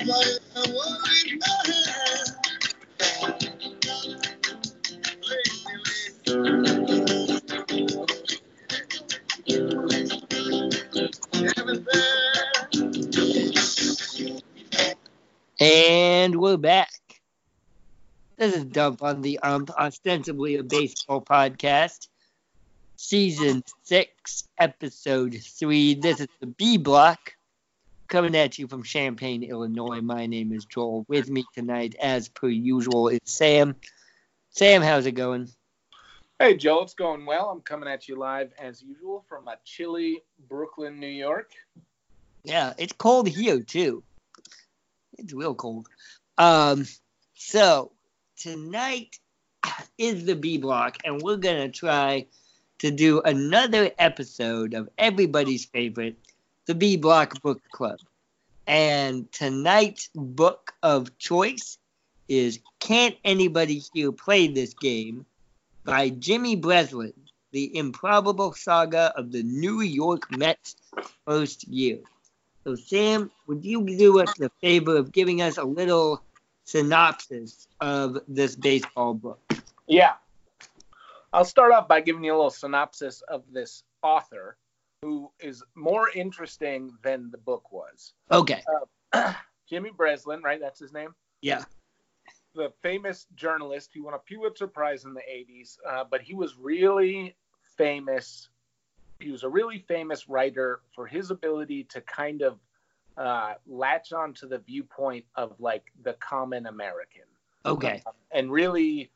And we're back. This is Dump on the Ump, ostensibly a baseball podcast. Season 6, Episode 3. This is the B Block. Coming at you from Champaign, Illinois. My name is Joel. With me tonight, as per usual, is Sam. Sam, how's it going? Hey, Joel, it's going well. I'm coming at you live as usual from a chilly Brooklyn, New York. Yeah, it's cold here too. It's real cold. Um, so tonight is the B block, and we're gonna try to do another episode of everybody's favorite, the B Block Book Club. And tonight's book of choice is Can't Anybody Here Play This Game by Jimmy Breslin, The Improbable Saga of the New York Mets First Year. So, Sam, would you do us the favor of giving us a little synopsis of this baseball book? Yeah. I'll start off by giving you a little synopsis of this author who is more interesting than the book was. Okay. Uh, Jimmy Breslin, right? That's his name? Yeah. The famous journalist who won a Pulitzer Prize in the 80s, uh, but he was really famous. He was a really famous writer for his ability to kind of uh, latch on to the viewpoint of like the common American. Okay. Um, and really,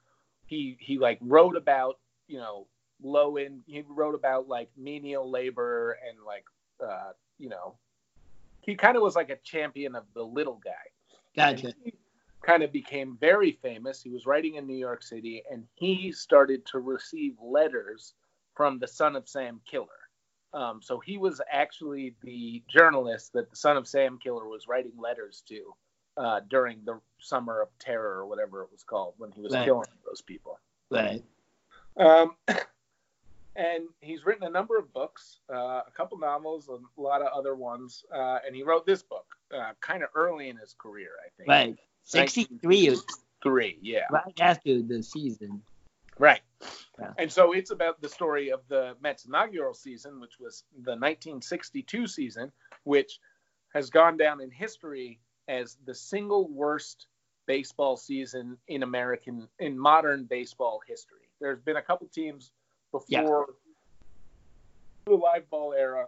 he he like wrote about you know low in he wrote about like menial labor and like uh, you know he kind of was like a champion of the little guy. Gotcha. And he kind of became very famous. He was writing in New York City, and he started to receive letters from the son of Sam Killer. Um, so he was actually the journalist that the son of Sam Killer was writing letters to uh, during the summer of terror or whatever it was called when he was Right. killing those people. Right. Um, and he's written a number of books, uh, a couple novels, a lot of other ones, uh, and he wrote this book uh, kind of early in his career, I think. Right. 63 is Three, yeah. right after the season. Right. Yeah. And so it's about the story of the Mets inaugural season, which was the 1962 season, which has gone down in history as the single worst baseball season in American in modern baseball history. There's been a couple teams before the live ball era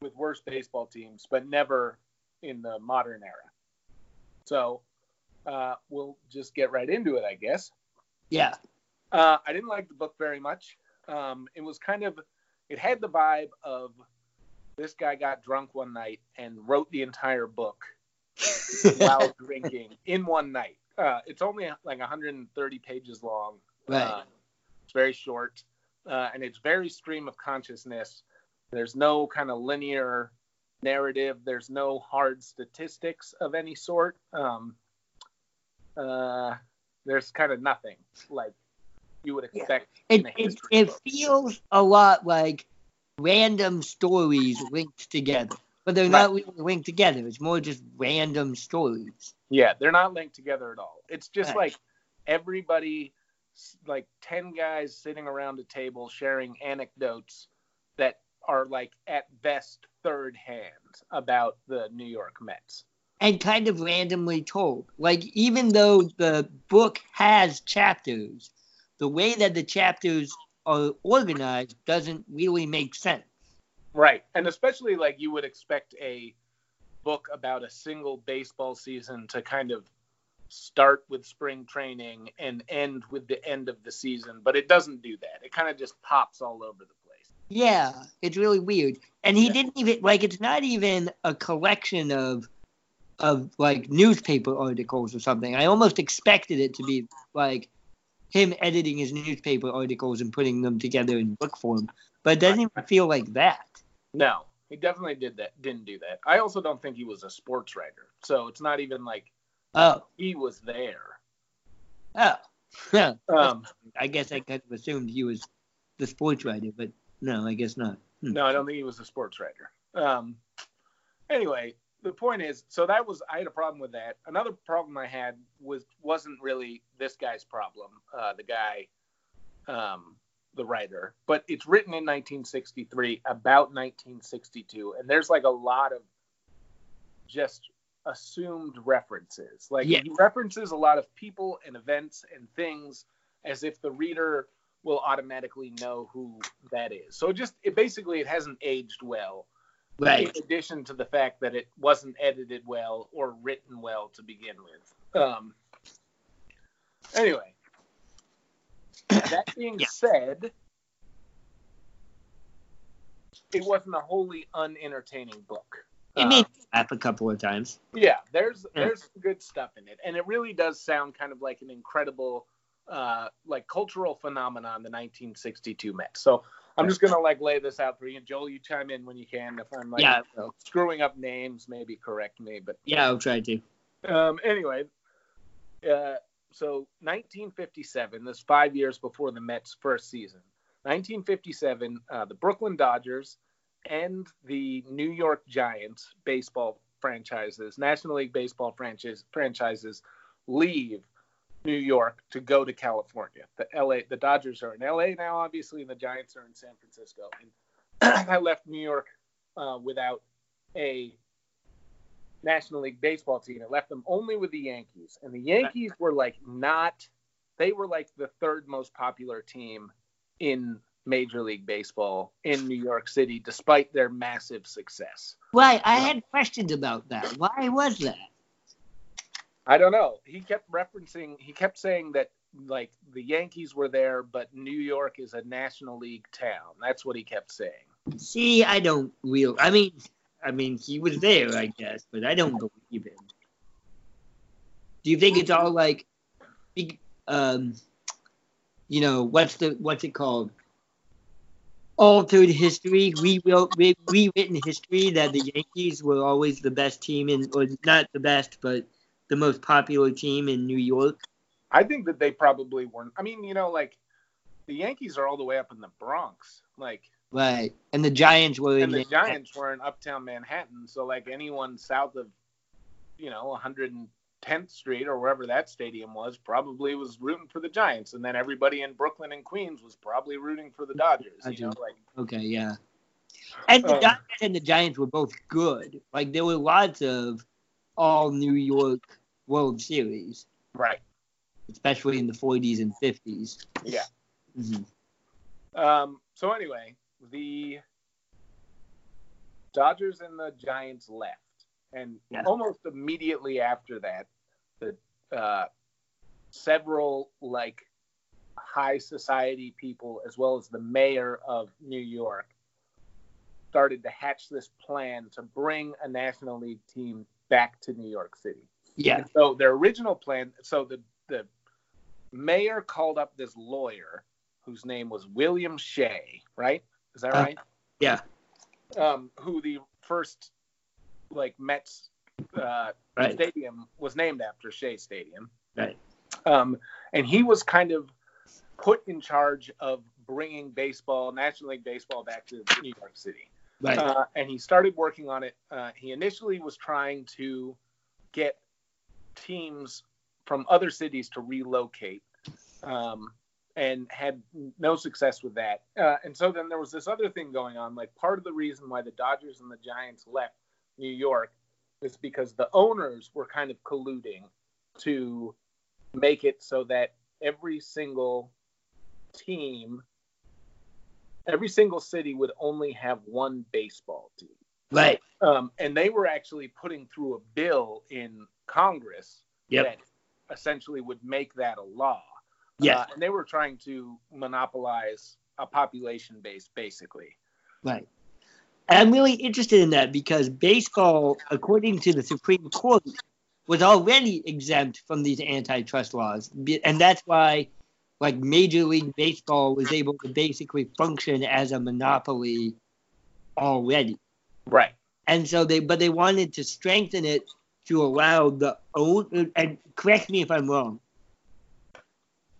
with worse baseball teams, but never in the modern era. So uh, we'll just get right into it, I guess. Yeah. Uh, I didn't like the book very much. Um, it was kind of, it had the vibe of this guy got drunk one night and wrote the entire book while drinking in one night. Uh, it's only like 130 pages long. Right. Uh, it's very short, uh, and it's very stream of consciousness. There's no kind of linear narrative. There's no hard statistics of any sort. Um, uh, there's kind of nothing like you would expect It, in a it, it feels a lot like random stories linked together, but they're not really linked together. It's more just random stories. Yeah, they're not linked together at all. It's just Right. like everybody, like 10 guys sitting around a table sharing anecdotes that are like at best third hand about the New York Mets. and kind of randomly told. Like even though the book has chapters, the way that the chapters are organized doesn't really make sense. Right. And especially like you would expect a book about a single baseball season to kind of start with spring training and end with the end of the season, but it doesn't do that. It kind of just pops all over the place. Yeah, it's really weird. And he Yeah. didn't even like it's not even a collection of of like newspaper articles or something. I almost expected it to be like him editing his newspaper articles and putting them together in book form. But it doesn't even feel like that. No, he definitely did that. Didn't do that. I also don't think he was a sports writer, so it's not even like Oh, he was there. oh. Yeah. Um, I guess I kind of assumed he was the sports writer, but no, I guess not. Hmm. no, I don't think he was a sports writer. Um, anyway, the point is, so that was I had a problem with that. Another problem I had was wasn't really this guy's problem, uh, the guy, um, the writer, but it's written in 1963 about 1962, and there's like a lot of just assumed references. Like Yeah. he references a lot of people and events and things as if the reader will automatically know who that is. So just it basically it hasn't aged well. Right. In addition to the fact that it wasn't edited well or written well to begin with. Um, anyway, that being Yeah. said, it wasn't a wholly unentertaining book. It Um, made a couple of times. yeah, there's there's some good stuff in it, and it really does sound kind of like an incredible, uh, like cultural phenomenon, the 1962 Mets. So I'm just gonna like lay this out for you, Joel. You chime in when you can. If I'm like Yeah. so screwing up names, maybe correct me. But Yeah, I'll try to. um, anyway, uh, so 1957. This five years before the Mets' first season. 1957, uh, the Brooklyn Dodgers and the New York Giants baseball franchises, National League baseball franchise franchises, leave New York to go to California. The LA, the Dodgers are in LA now, obviously, and the Giants are in San Francisco. And I left New York uh, without a National League baseball team. It left them only with the Yankees, and the Yankees were like not. They were like the third most popular team in Major League Baseball in New York City, despite their massive success. Right. I had questions about that. Why was that? I don't know. He kept referencing. He kept saying that like the Yankees were there, but New York is a National League town. That's what he kept saying. See, I don't real. I mean, I mean, he was there, I guess, but I don't believe him. Do you think it's all like, um, you know, what's the what's it called? Altered history, rewrote, re- rewritten history that the Yankees were always the best team in, or not the best, but the most popular team in New York. I think that they probably weren't. I mean, you know, like the Yankees are all the way up in the Bronx, like, Right. And the Giants were in and the Giants were in uptown Manhattan. So like anyone south of, you know, 110th Street or wherever that stadium was, probably was rooting for the Giants, and then everybody in Brooklyn and Queens was probably rooting for the Dodgers. You know, like Okay, yeah. And the Um, Dodgers and the Giants were both good. Like there were lots of all New York World Series, right. especially in the 40s and 50s. Yeah. Mhm. Um, so anyway, the Dodgers and the Giants left, and Yeah. almost immediately after that, the uh, several like high society people, as well as the mayor of New York, started to hatch this plan to bring a National League team back to New York City. Yeah. And so their original plan, so the the mayor called up this lawyer whose name was William Shea, right? Is that Uh, right? yeah. Um, who the first like Mets uh, Right. stadium was named after Shea Stadium. Right. Um, and he was kind of put in charge of bringing baseball, National League baseball, back to New York City. Right. Uh, and he started working on it. Uh, he initially was trying to get teams from other cities to relocate, um, and had no success with that. Uh, and so then there was this other thing going on. Like part of the reason why the Dodgers and the Giants left New York is because the owners were kind of colluding to make it so that every single team every single city would only have one baseball team. right. Um, and they were actually putting through a bill in Congress Yep. that essentially would make that a law. Yeah. Uh, and they were trying to monopolize a population base, basically. Right. I'm really interested in that because baseball, according to the Supreme Court, was already exempt from these antitrust laws. And that's why, like, Major League Baseball was able to basically function as a monopoly already. Right. And so they, but they wanted to strengthen it to allow the own, and correct me if I'm wrong.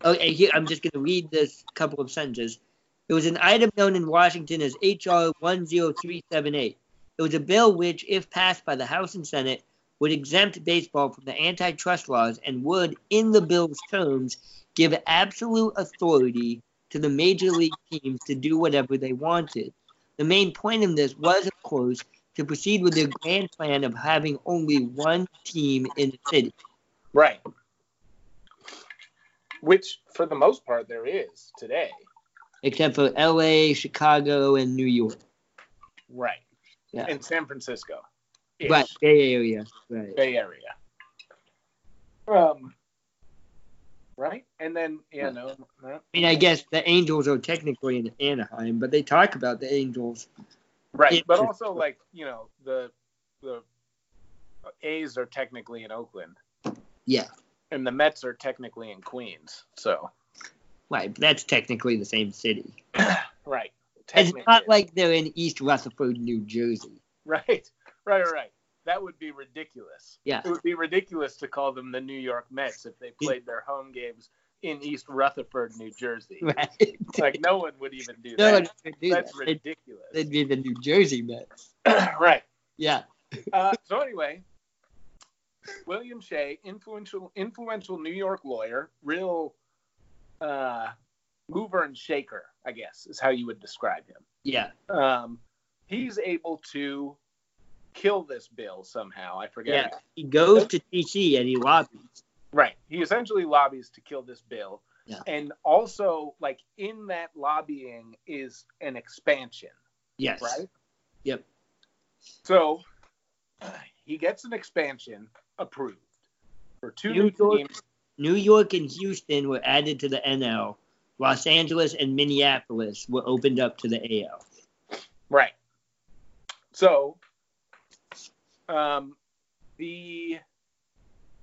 Okay, here, I'm just going to read this couple of sentences. It was an item known in Washington as HR 10378. It was a bill which, if passed by the House and Senate, would exempt baseball from the antitrust laws and would, in the bill's terms, give absolute authority to the major league teams to do whatever they wanted. The main point of this was, of course, to proceed with their grand plan of having only one team in the city. Right. Which, for the most part, there is today. Except for LA, Chicago, and New York. Right. Yeah. And San Francisco. Right, Bay Area. Right. Bay Area. Um, right? And then, you Right. know, I mean, I guess the Angels are technically in Anaheim, but they talk about the Angels. right. But also, like, you know, the the A's are technically in Oakland, Yeah, and the Mets are technically in Queens. So, right. But that's technically the same city. right. It's not like they're in East Rutherford, New Jersey. Right, right, right. That would be ridiculous. Yeah. It would be ridiculous to call them the New York Mets if they played their home games in East Rutherford, New Jersey. Right. Like no one would even do no one that. would do That's that. Ridiculous. they'd be the New Jersey Mets. right. Yeah. Uh, so anyway, William Shea, influential influential New York lawyer, real uh, mover and shaker, I guess is how you would describe him. Yeah. Um, he's able to kill this bill somehow. I forget. Yeah. He goes to DC and he lobbies. Right. He essentially lobbies to kill this bill. Yeah. And also, like, in that lobbying is an expansion, Yes. right? Yep. So he gets an expansion approved for two New new York- teams. New York and Houston were added to the NL. Los Angeles and Minneapolis were opened up to the AL. Right. So um, the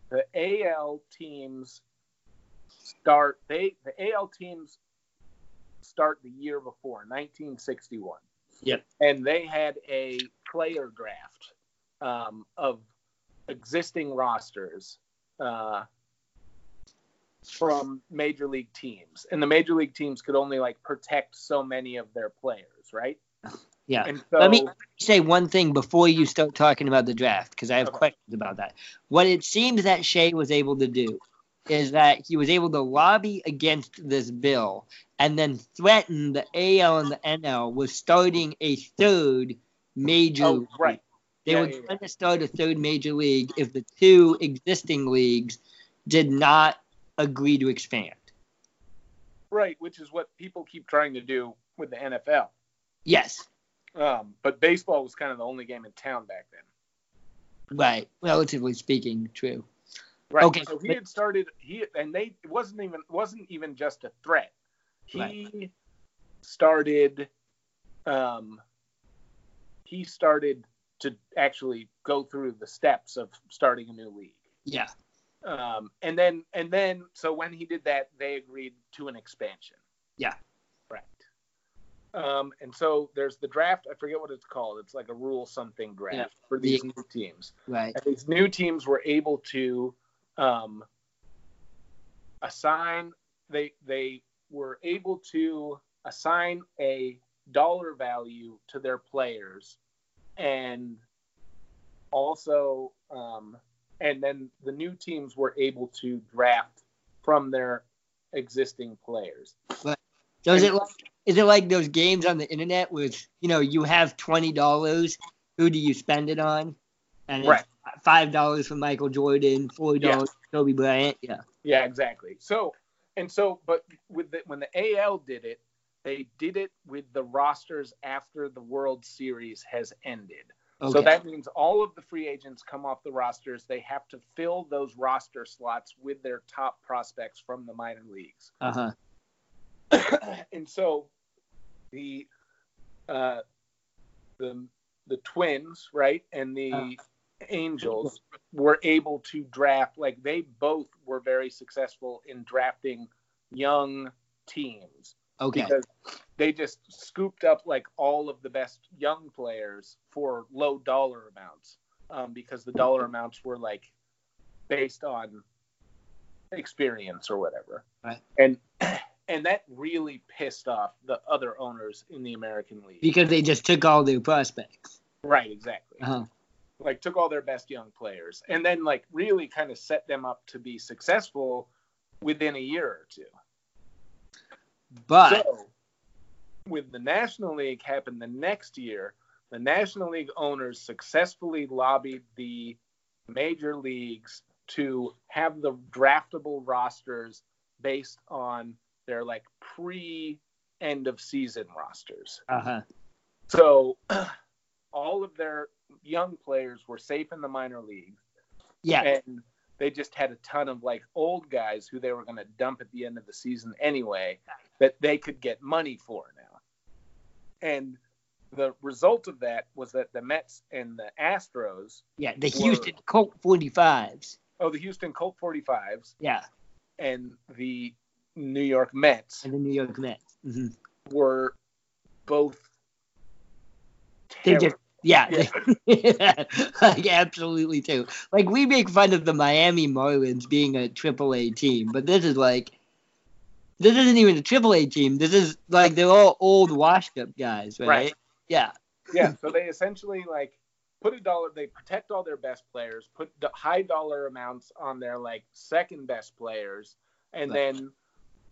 the AL teams start they the AL teams start the year before 1961. Yep. And they had a player draft um, of existing rosters uh, from major league teams, and the major league teams could only like protect so many of their players, right? Yeah. So, Let me say one thing before you start talking about the draft, because I have Okay. questions about that. What it seems that Shea was able to do is that he was able to lobby against this bill and then threaten the AL and the NL with starting a third major oh, league. right, They Yeah, were yeah, yeah. going to start a third major league if the two existing leagues did not agree to expand. right, which is what people keep trying to do with the NFL. Yes, Um, but baseball was kind of the only game in town back then. right. Relatively speaking, true. Right. Okay, So he had started he and they it wasn't even wasn't even just a threat. He started um he started to actually go through the steps of starting a new league. Yeah. Um and then and then so when he did that they agreed to an expansion. Yeah. Right. Um and so there's the draft, I forget what it's called. It's like a rule something draft Yeah. for these The- new teams Right. and these new teams were able to um, assign they they were able to assign a dollar value to their players and also um, and then the new teams were able to draft from their existing players So is it like is it like those games on the internet where it's, you know you have twenty dollars, who do you spend it on? And it's Right. five dollars for Michael Jordan, four dollars for Kobe Bryant. Yeah. Yeah, exactly. So and so, but with the, when the AL did it, they did it with the rosters after the World Series has ended. Okay. So that means all of the free agents come off the rosters. They have to fill those roster slots with their top prospects from the minor leagues. uh huh. and so the uh, the the Twins, right, and the Uh. Angels were able to draft like they both were very successful in drafting young teams Okay. because they just scooped up like all of the best young players for low dollar amounts um, because the dollar amounts were like based on experience or whatever Right. and and that really pissed off the other owners in the American League Because they just took all their prospects. Right, exactly. Uh-huh. Like took all their best young players and then like really kind of set them up to be successful within a year or two. But So, with the National League happened the next year, the National League owners successfully lobbied the major leagues to have the draftable rosters based on their like pre end of season rosters. uh-huh. So all of their young players were safe in the minor leagues Yeah. and they just had a ton of like old guys who they were going to dump at the end of the season anyway that they could get money for now. And the result of that was that the Mets and the Astros, Yeah. The were- Houston Colt 45s. oh, the Houston Colt 45s Yeah. and the New York Mets And the New York Mets. hmm were both They just Yeah, like absolutely too. Like we make fun of the Miami Marlins being a triple A team, but this is like this isn't even a AAA team. This is like they're all old washed up guys, right? Right. Yeah. yeah, so they essentially like put a dollar. They protect all their best players, put d- high dollar amounts on their like second best players, and Right. then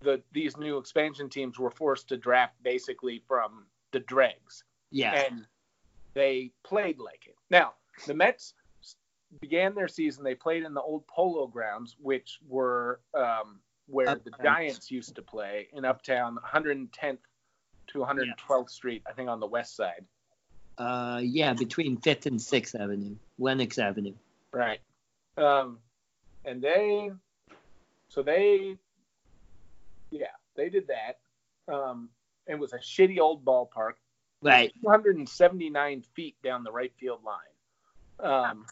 the these new expansion teams were forced to draft basically from the dregs, Yeah. and they played like it. Now the Mets began their season. They played in the old Polo Grounds, which were um, where the Giants used to play in Uptown, 110th to 112th Street, I think on the west side. Uh yeah, between Fifth and Sixth Avenue. Lenox Avenue. Right. Um, and they, so they, yeah, they did that. Um, it was a shitty old ballpark, Right. 279 feet down the right field line. Um,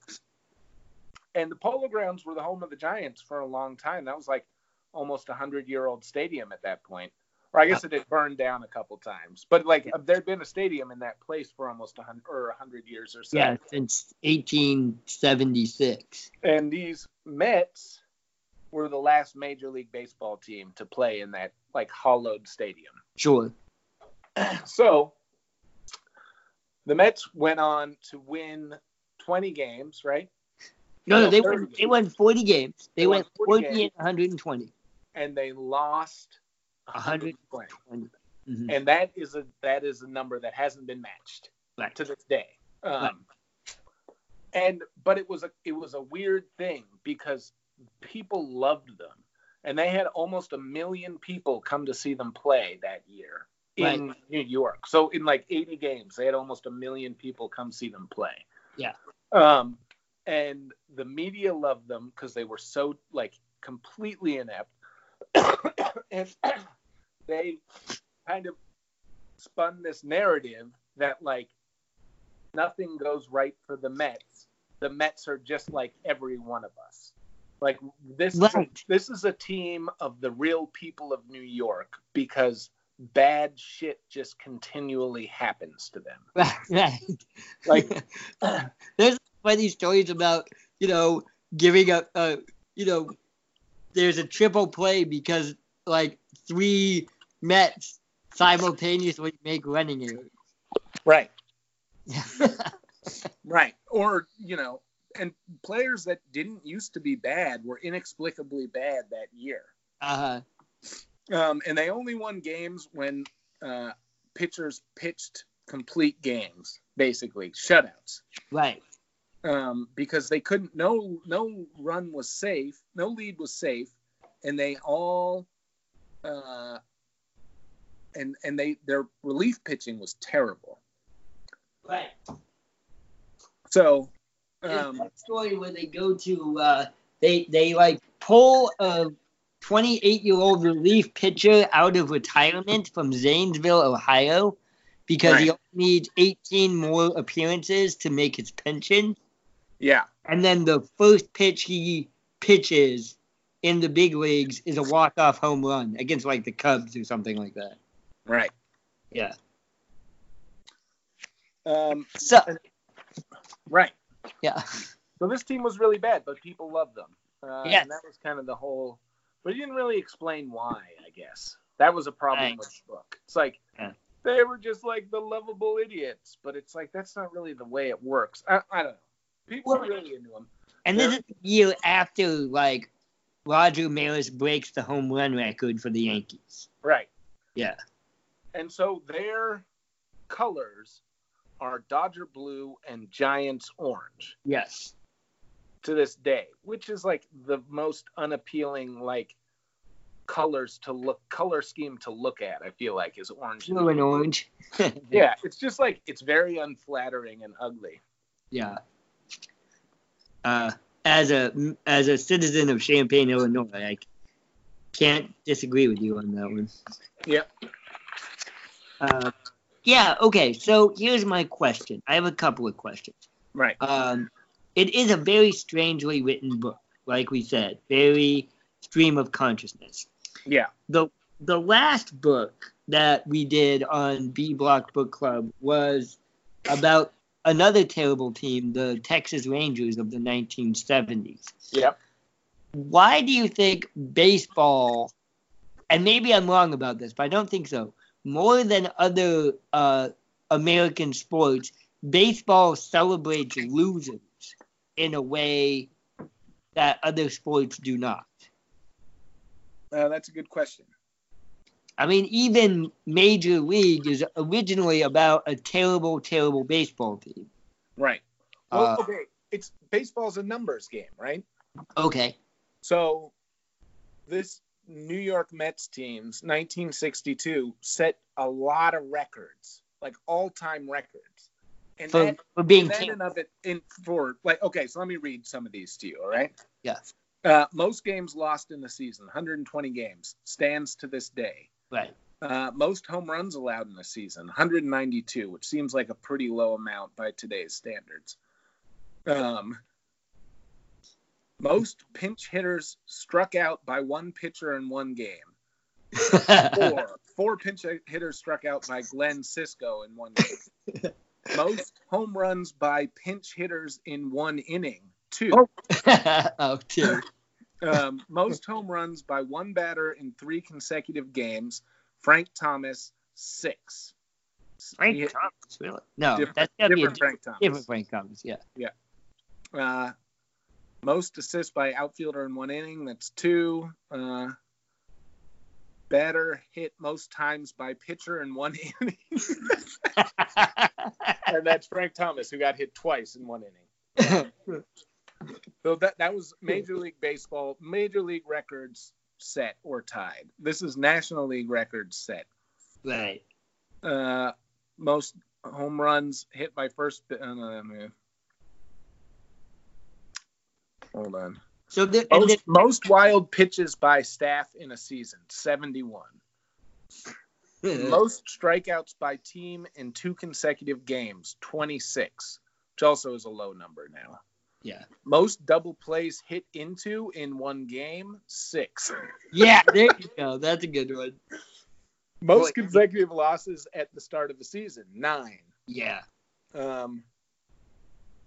and the Polo Grounds were the home of the Giants for a long time. That was like almost a hundred year old stadium at that point. Or I guess it had burned down a couple times, but like there'd been a stadium in that place for almost a hundred or a hundred years or so. Yeah, since eighteen seventy six. And these Mets were the last Major League Baseball team to play in that like hollowed stadium. Sure. So the Mets went on to win 20 games, right? No, no, they 30 won they won forty games. They, They went 40 forty games. and hundred and they lost 120. 120. Mhm. And that is a that is a number that hasn't been matched Right. to this day. Um, Right. And but it was a it was a weird thing because people loved them, and they had almost a million people come to see them play that year in New York. So in like 80 games, they had almost a million people come see them play. Yeah. Um, and the media loved them because they were so like completely inept, and they kind of spun this narrative that like nothing goes right for the Mets. The Mets are just like every one of us. Like this is Right. this is a team of the real people of New York because bad shit just continually happens to them. Right. Like there's funny stories about you know giving up. Uh, you know, there's a triple play because like three Mets simultaneously make running errors. right. Right. Or, you know, and players that didn't used to be bad were inexplicably bad that year. Uh huh. Um, and they only won games when uh, pitchers pitched complete games, basically shutouts, right. Um, because they couldn't. No, no run was safe. No lead was safe, and they all, uh, and and they their relief pitching was terrible. Right. So, um, that story where they go to uh, they they like pull a 28 year old relief pitcher out of retirement from Zanesville, Ohio, because he only needs 18 more appearances to make his pension. Yeah, And then the first pitch he pitches in the big leagues is a walk off home run against like the Cubs or something like that. right. Yeah. Um, So right. yeah. So this team was really bad, but people loved them. Uh, Yes. And that was kind of the whole. But he didn't really explain why. I guess that was a problem Right. with the book. It's like Yeah. they were just like the lovable idiots. But it's like that's not really the way it works. I, I don't know. People Well, are really into them. And this is the year after like Roger Maris breaks the home run record for the Yankees. Right. Yeah. And so their colors are Dodger blue and Giants orange Yes. to this day, which is like the most unappealing like colors to look color scheme to look at. I feel like is orange. Blue and orange. Yeah, it's just like it's very unflattering and ugly. Yeah. Uh, as a as a citizen of Champaign, Illinois, I can't disagree with you on that one. Yep. Uh, yeah. Okay. So here's my question. I have a couple of questions. Right. Um, it is a very strangely written book, like we said, very stream of consciousness. Yeah. the the last book that we did on B Block Book Club was about another terrible team, the Texas Rangers of the 1970s. Yep. Why do you think baseball, and maybe I'm wrong about this, but I don't think so, more than other uh, American sports, baseball celebrates losers in a way that other sports do not? Uh, that's a good question. I mean, even Major League is originally about a terrible, terrible baseball team. Right. Well, Uh, okay. It's baseball's a numbers game, right? Okay. So this New York Mets teams, 1962, set a lot of records, like all-time records. And For, that, for being that and of it in for like okay, so let me read some of these to you, all right? Yes. Uh, most games lost in the season, 120 games, stands to this day. Right. Uh, most home runs allowed in a season, 192, which seems like a pretty low amount by today's standards. Um, most pinch hitters struck out by one pitcher in one game. Four. Four pinch hitters struck out by Galen Cisco in one game. most home runs by pinch hitters in one inning. Two. Oh. oh, two. Um, most home runs by one batter in three consecutive games. Frank Thomas, six. Frank He hit- Thomas, really? No, Different- that's gotta be a different Frank Thomas. different Frank Thomas. Yeah. Uh, most assists by outfielder in one inning. That's two. Uh, batter hit most times by pitcher in one inning. and that's Frank Thomas, who got hit twice in one inning. So that that was Major League Baseball, Major League records set or tied. This is National League records set. right. Uh, most home runs hit by first. Uh. Hold on. So and Most, there- most wild pitches by staff in a season, 71. Most strikeouts by team in two consecutive games, 26, which also is a low number now. Yeah. Most double plays hit into in one game, six. Yeah, there you go. That's a good one. Most Boy. consecutive losses at the start of the season, nine. Yeah. Um,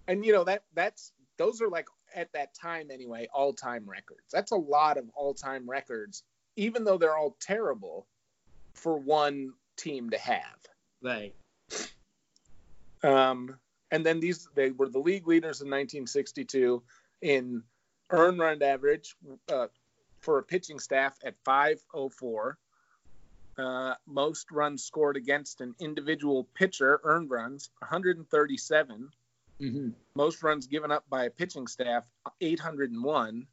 and you know that that's those are like at that time anyway all time records. That's a lot of all time records, even though they're all terrible for one team to have. Right. Um, and then these they were the league leaders in 1962 in earned run average uh, for a pitching staff at 504. Uh, most runs scored against an individual pitcher, earned runs 137. hmm Most runs given up by a pitching staff 801.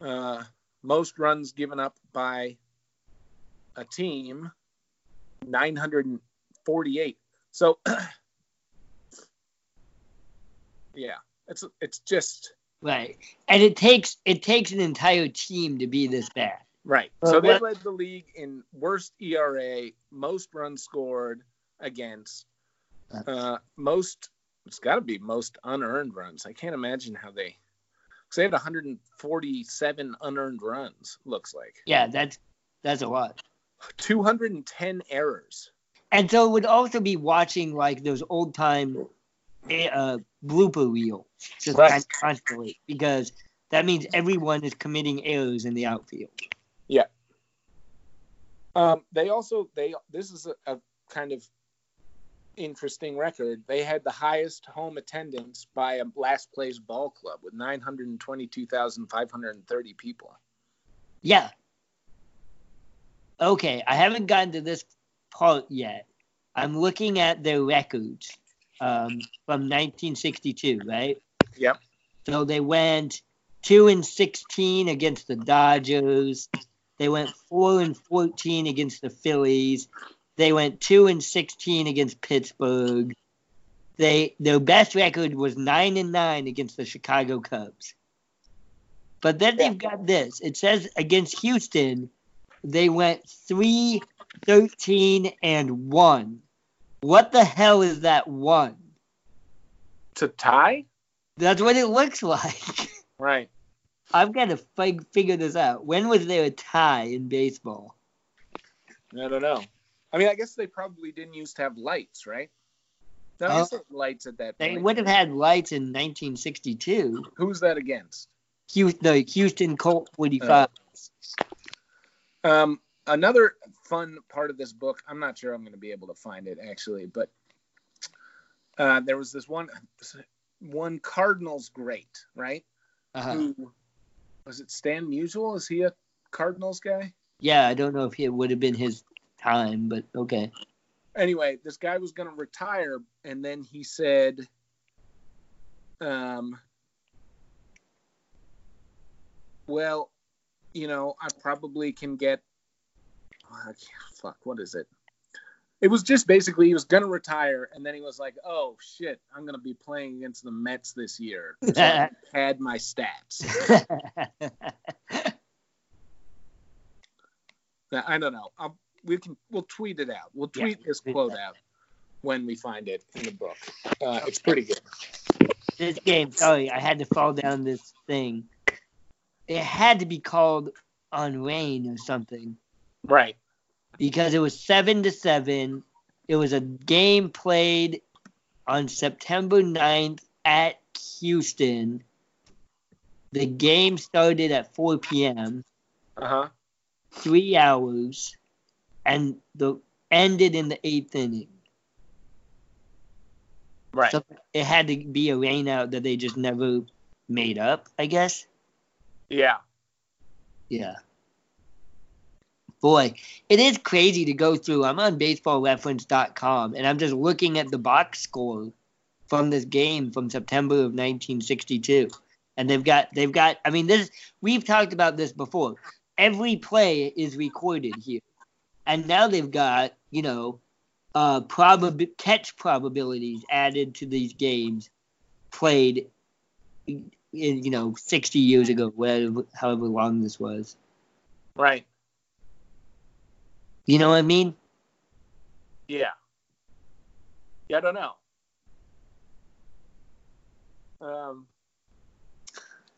Uh, most runs given up by a team 948. So yeah, it's it's just Right. And it takes it takes an entire team to be this bad. right. So they what- led the league in worst ERA, most runs scored against, uh, most. It's got to be most unearned runs. I can't imagine how they. Because they had 147 unearned runs. Looks like Yeah, that's that's a lot. 210 errors. And so it would also be watching like those old time uh, blooper reels just Right. kind of constantly because that means everyone is committing errors in the outfield. Yeah. Um, they also they this is a, a kind of interesting record. They had the highest home attendance by a last place ball club with 922,530 people. Yeah. Okay, I haven't gotten to this part yet. I'm looking at their records um, from 1962, right? Yep. So they went two and 16 against the Dodgers. They went four and 14 against the Phillies. They went two and 16 against Pittsburgh. They their best record was nine and nine against the Chicago Cubs. But then they've got this. It says against Houston, they went 3 13 and 1. What the hell is that one? To tie? That's what it looks like. Right. I've got to fig- figure this out. When was there a tie in baseball? I don't know. I mean, I guess they probably didn't used to have lights, right? No, Oh. lights at that They point. would have had lights in 1962. Who's that against? Houston, the Houston Colt 45. Um, another fun part of this book, I'm not sure I'm going to be able to find it actually, but uh, there was this one one Cardinals great, right? Uh-huh. Who was it? Stan Musial? Is he a Cardinals guy? Yeah, I don't know if it would have been his time, but okay. Anyway, this guy was going to retire, and then he said, um, "Well, you know, I probably can get. Fuck, what is it? It was just basically he was gonna retire, and then he was like, "Oh shit, I'm gonna be playing against the Mets this year." So I had my stats. Now, I don't know. I'll, we can we'll tweet it out. We'll Yeah, tweet this tweet quote that. out when we find it in the book. Uh, it's pretty good. this game, sorry, I had to fall down this thing. It had to be called on rain or something. Right. because it was seven to seven. It was a game played on September 9th at Houston. The game started at 4 p.m., Uh huh. three hours, and the ended in the eighth inning. Right. So it had to be a rainout that they just never made up, I guess. yeah. Yeah. Boy, it is crazy to go through. I'm on baseballreference.com and I'm just looking at the box score from this game from September of 1962. And they've got they've got I mean this we've talked about this before. Every play is recorded here. And now they've got, you know, uh probab- catch probabilities added to these games played in, you know 60 years ago whatever however long this was Right. You know what i mean Yeah. Yeah, I don't know. Um,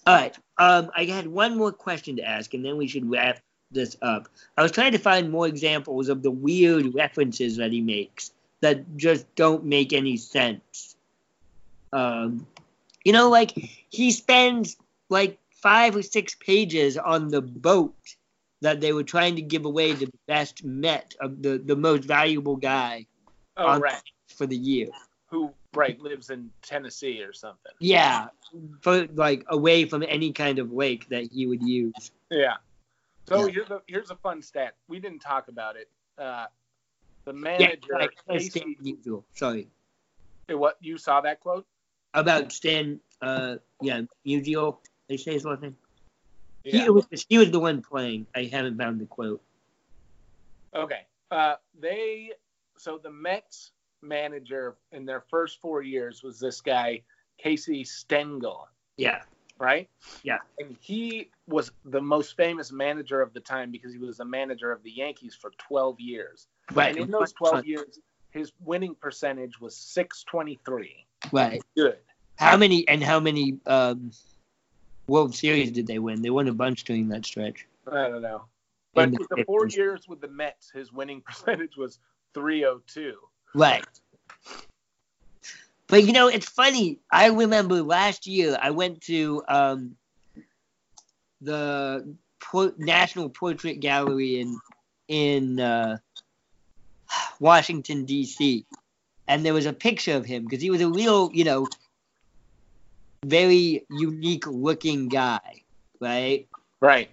all right um i had one more question to ask and then we should wrap this up i was trying to find more examples of the weird references that he makes that just don't make any sense um you know like he spends like five or six pages on the boat that they were trying to give away the best Met of the, the most valuable guy oh, right. for the year. Who, right, lives in Tennessee or something. Yeah, for like away from any kind of lake that he would use. Yeah. So Yeah. here's a here's a fun stat. We didn't talk about it. Uh, the Yeah, manager, like uh, Casey, Stan Musial. Sorry what you saw that quote? about Stan. Uh, yeah, Musial. They say his last name. Yeah. He was he was the one playing. I haven't found the quote. Okay. Uh, they so the Mets manager in their first four years was this guy Casey Stengel, Yeah, right? Yeah. And he was the most famous manager of the time because he was the manager of the Yankees for 12 years. right. And in those 12 years, his winning percentage was 623. Right. Good. How many and how many um, World Series did they win? They won a bunch during that stretch. I don't know. But the the four years with the Mets, his winning percentage was 302. Right. But you know, it's funny. I remember last year I went to um, the National Portrait Gallery in in uh, Washington D.C. And there was a picture of him because he was a real, you know, very unique looking guy, right? Right.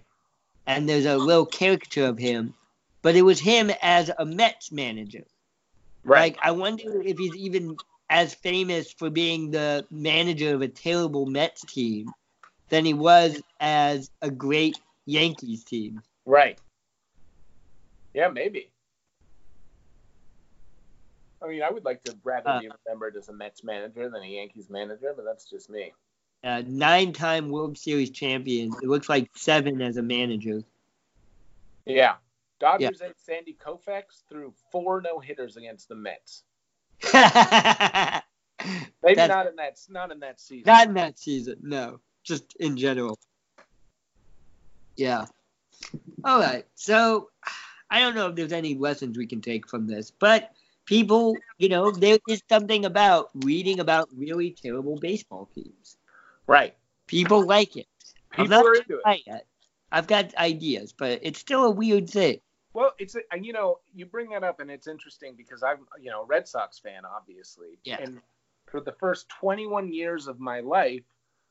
And there's a little caricature of him, but it was him as a Mets manager. Right. Like, I wonder if he's even as famous for being the manager of a terrible Mets team than he was as a great Yankees team. Right. Yeah, maybe. I mean, I would like to rather Uh, be remembered as a Mets manager than a Yankees manager, but that's just me. Uh, nine-time World Series champion. It looks like seven as a manager. Yeah. Dodgers and Sandy Koufax threw four no hitters against the Mets. Maybe That's- not in that not in that season. Not in that season, no. Just in general. Yeah. All right. So I don't know if there's any lessons we can take from this, but people, you know, there is something about reading about really terrible baseball teams. right. People like it. I'm People not are into it. yet. I've got ideas, but it's still a weird thing. Well, it's a- and you know you bring that up and it's interesting because I'm you know a Red Sox fan obviously. Yeah. And for the first 21 years of my life,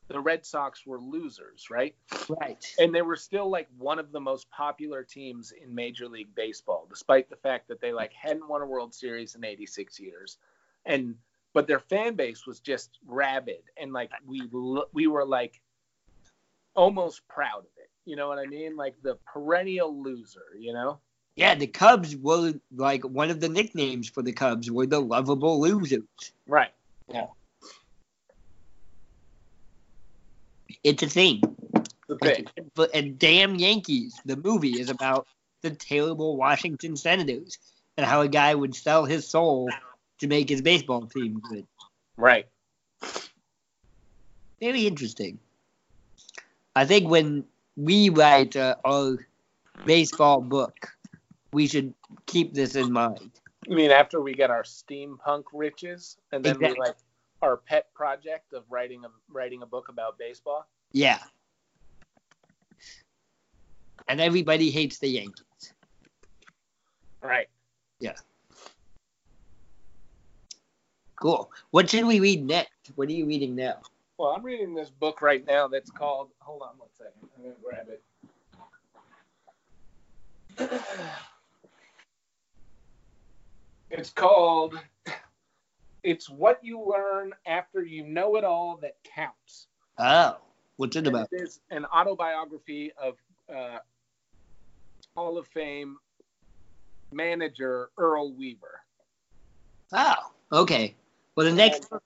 the Red Sox were losers, right? Right. And they were still like one of the most popular teams in Major League Baseball, despite the fact that they like hadn't won a World Series in 86 years, and but their fan base was just rabid, and like we we were like almost proud of it. You know what I mean? Like the perennial loser. You know? Yeah, the Cubs were like one of the nicknames for the Cubs were the lovable losers. Right. It's a thing. Thing. But and damn Yankees, the movie is about the terrible Washington Senators and how a guy would sell his soul to make his baseball team good. Right. Very interesting. I think when we write uh, our baseball book, we should keep this in mind. I mean, after we get our steampunk riches, and then Exactly. we like our pet project of writing a writing a book about baseball. Yeah. And everybody hates the Yankees. Right. Yeah. Cool. What should we read next? What are you reading now? Well, I'm reading this book right now that's called. Hold on one second. I'm gonna grab it. It's called. It's what you learn after you know it all that counts. Oh, what's it about? It is an autobiography of uh, Hall of Fame manager Earl Weaver. Oh, okay. Well, the next book.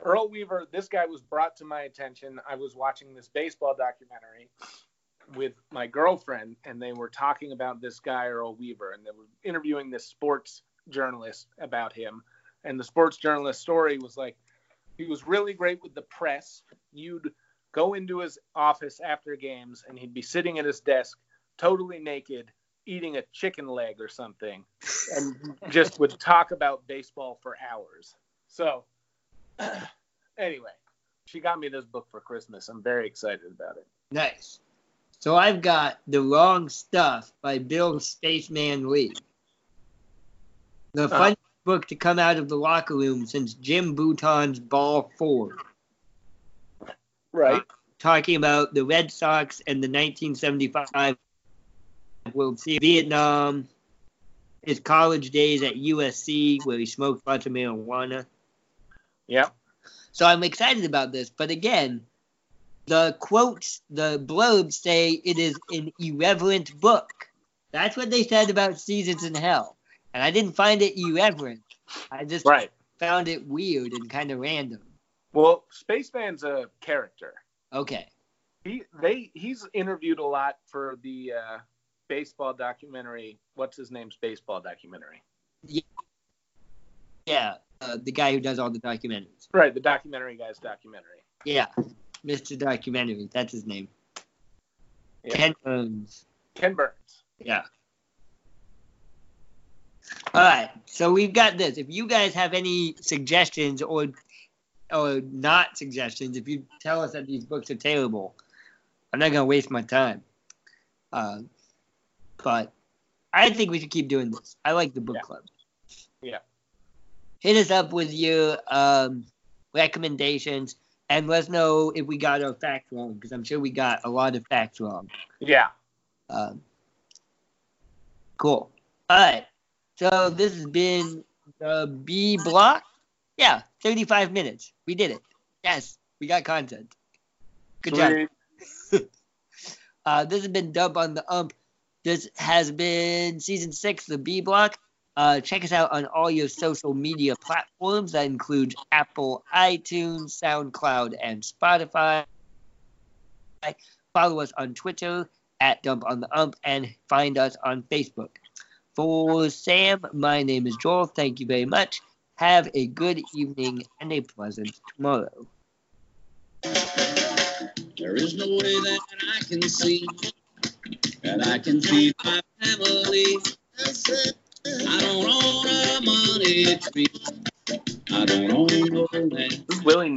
Earl Weaver, this guy was brought to my attention. I was watching this baseball documentary with my girlfriend, and they were talking about this guy, Earl Weaver, and they were interviewing this sports journalist about him. And the sports journalist story was like, he was really great with the press. You'd go into his office after games, and he'd be sitting at his desk, totally naked, eating a chicken leg or something, and just would talk about baseball for hours. So, anyway, she got me this book for Christmas. I'm very excited about it. Nice. So I've got The Wrong Stuff by Bill Spaceman Lee. The Uh-huh. Book to come out of the locker room since Jim Bouton's Ball 4. Right. Uh, talking about the Red Sox and the 1975 World Series, Vietnam, his college days at USC where he smoked lots of marijuana. Yeah. So I'm excited about this. But again, the quotes, the blurbs say it is an irreverent book. That's what they said about Seasons in Hell. And I didn't find it irreverent. I just Right. found it weird and kind of random. Well, Spaceman's a character. Okay. He they he's interviewed a lot for the uh, baseball documentary. What's his name's baseball documentary? Yeah. Uh, the guy who does all the documentaries. Right, the documentary guy's documentary. Yeah. Mr. Documentary. That's his name. Yeah. Ken Burns. Ken Burns. Yeah. All right. So we've got this. If you guys have any suggestions or or not suggestions, if you tell us that these books are terrible, I'm not gonna waste my time. Uh, but I think we should keep doing this. I like the book Yeah. club. Yeah. Hit us up with your um, recommendations and let us know if we got our facts wrong because I'm sure we got a lot of facts wrong. Yeah. Um, cool. All right. So this has been the B block. Yeah, 35 minutes. We did it. Yes, we got content. Good job. Uh, this has been Dump on the Ump. This has been season six, the B block. Uh, check us out on all your social media platforms. That includes Apple, iTunes, SoundCloud, and Spotify. Follow us on Twitter at Dump on the Ump and find us on Facebook. For Sam, my name is Joel. Thank you very much. Have a good evening and a pleasant tomorrow. There is no way that I can see that I can feed my family. I don't own a money tree. I don't own no land. This is Willie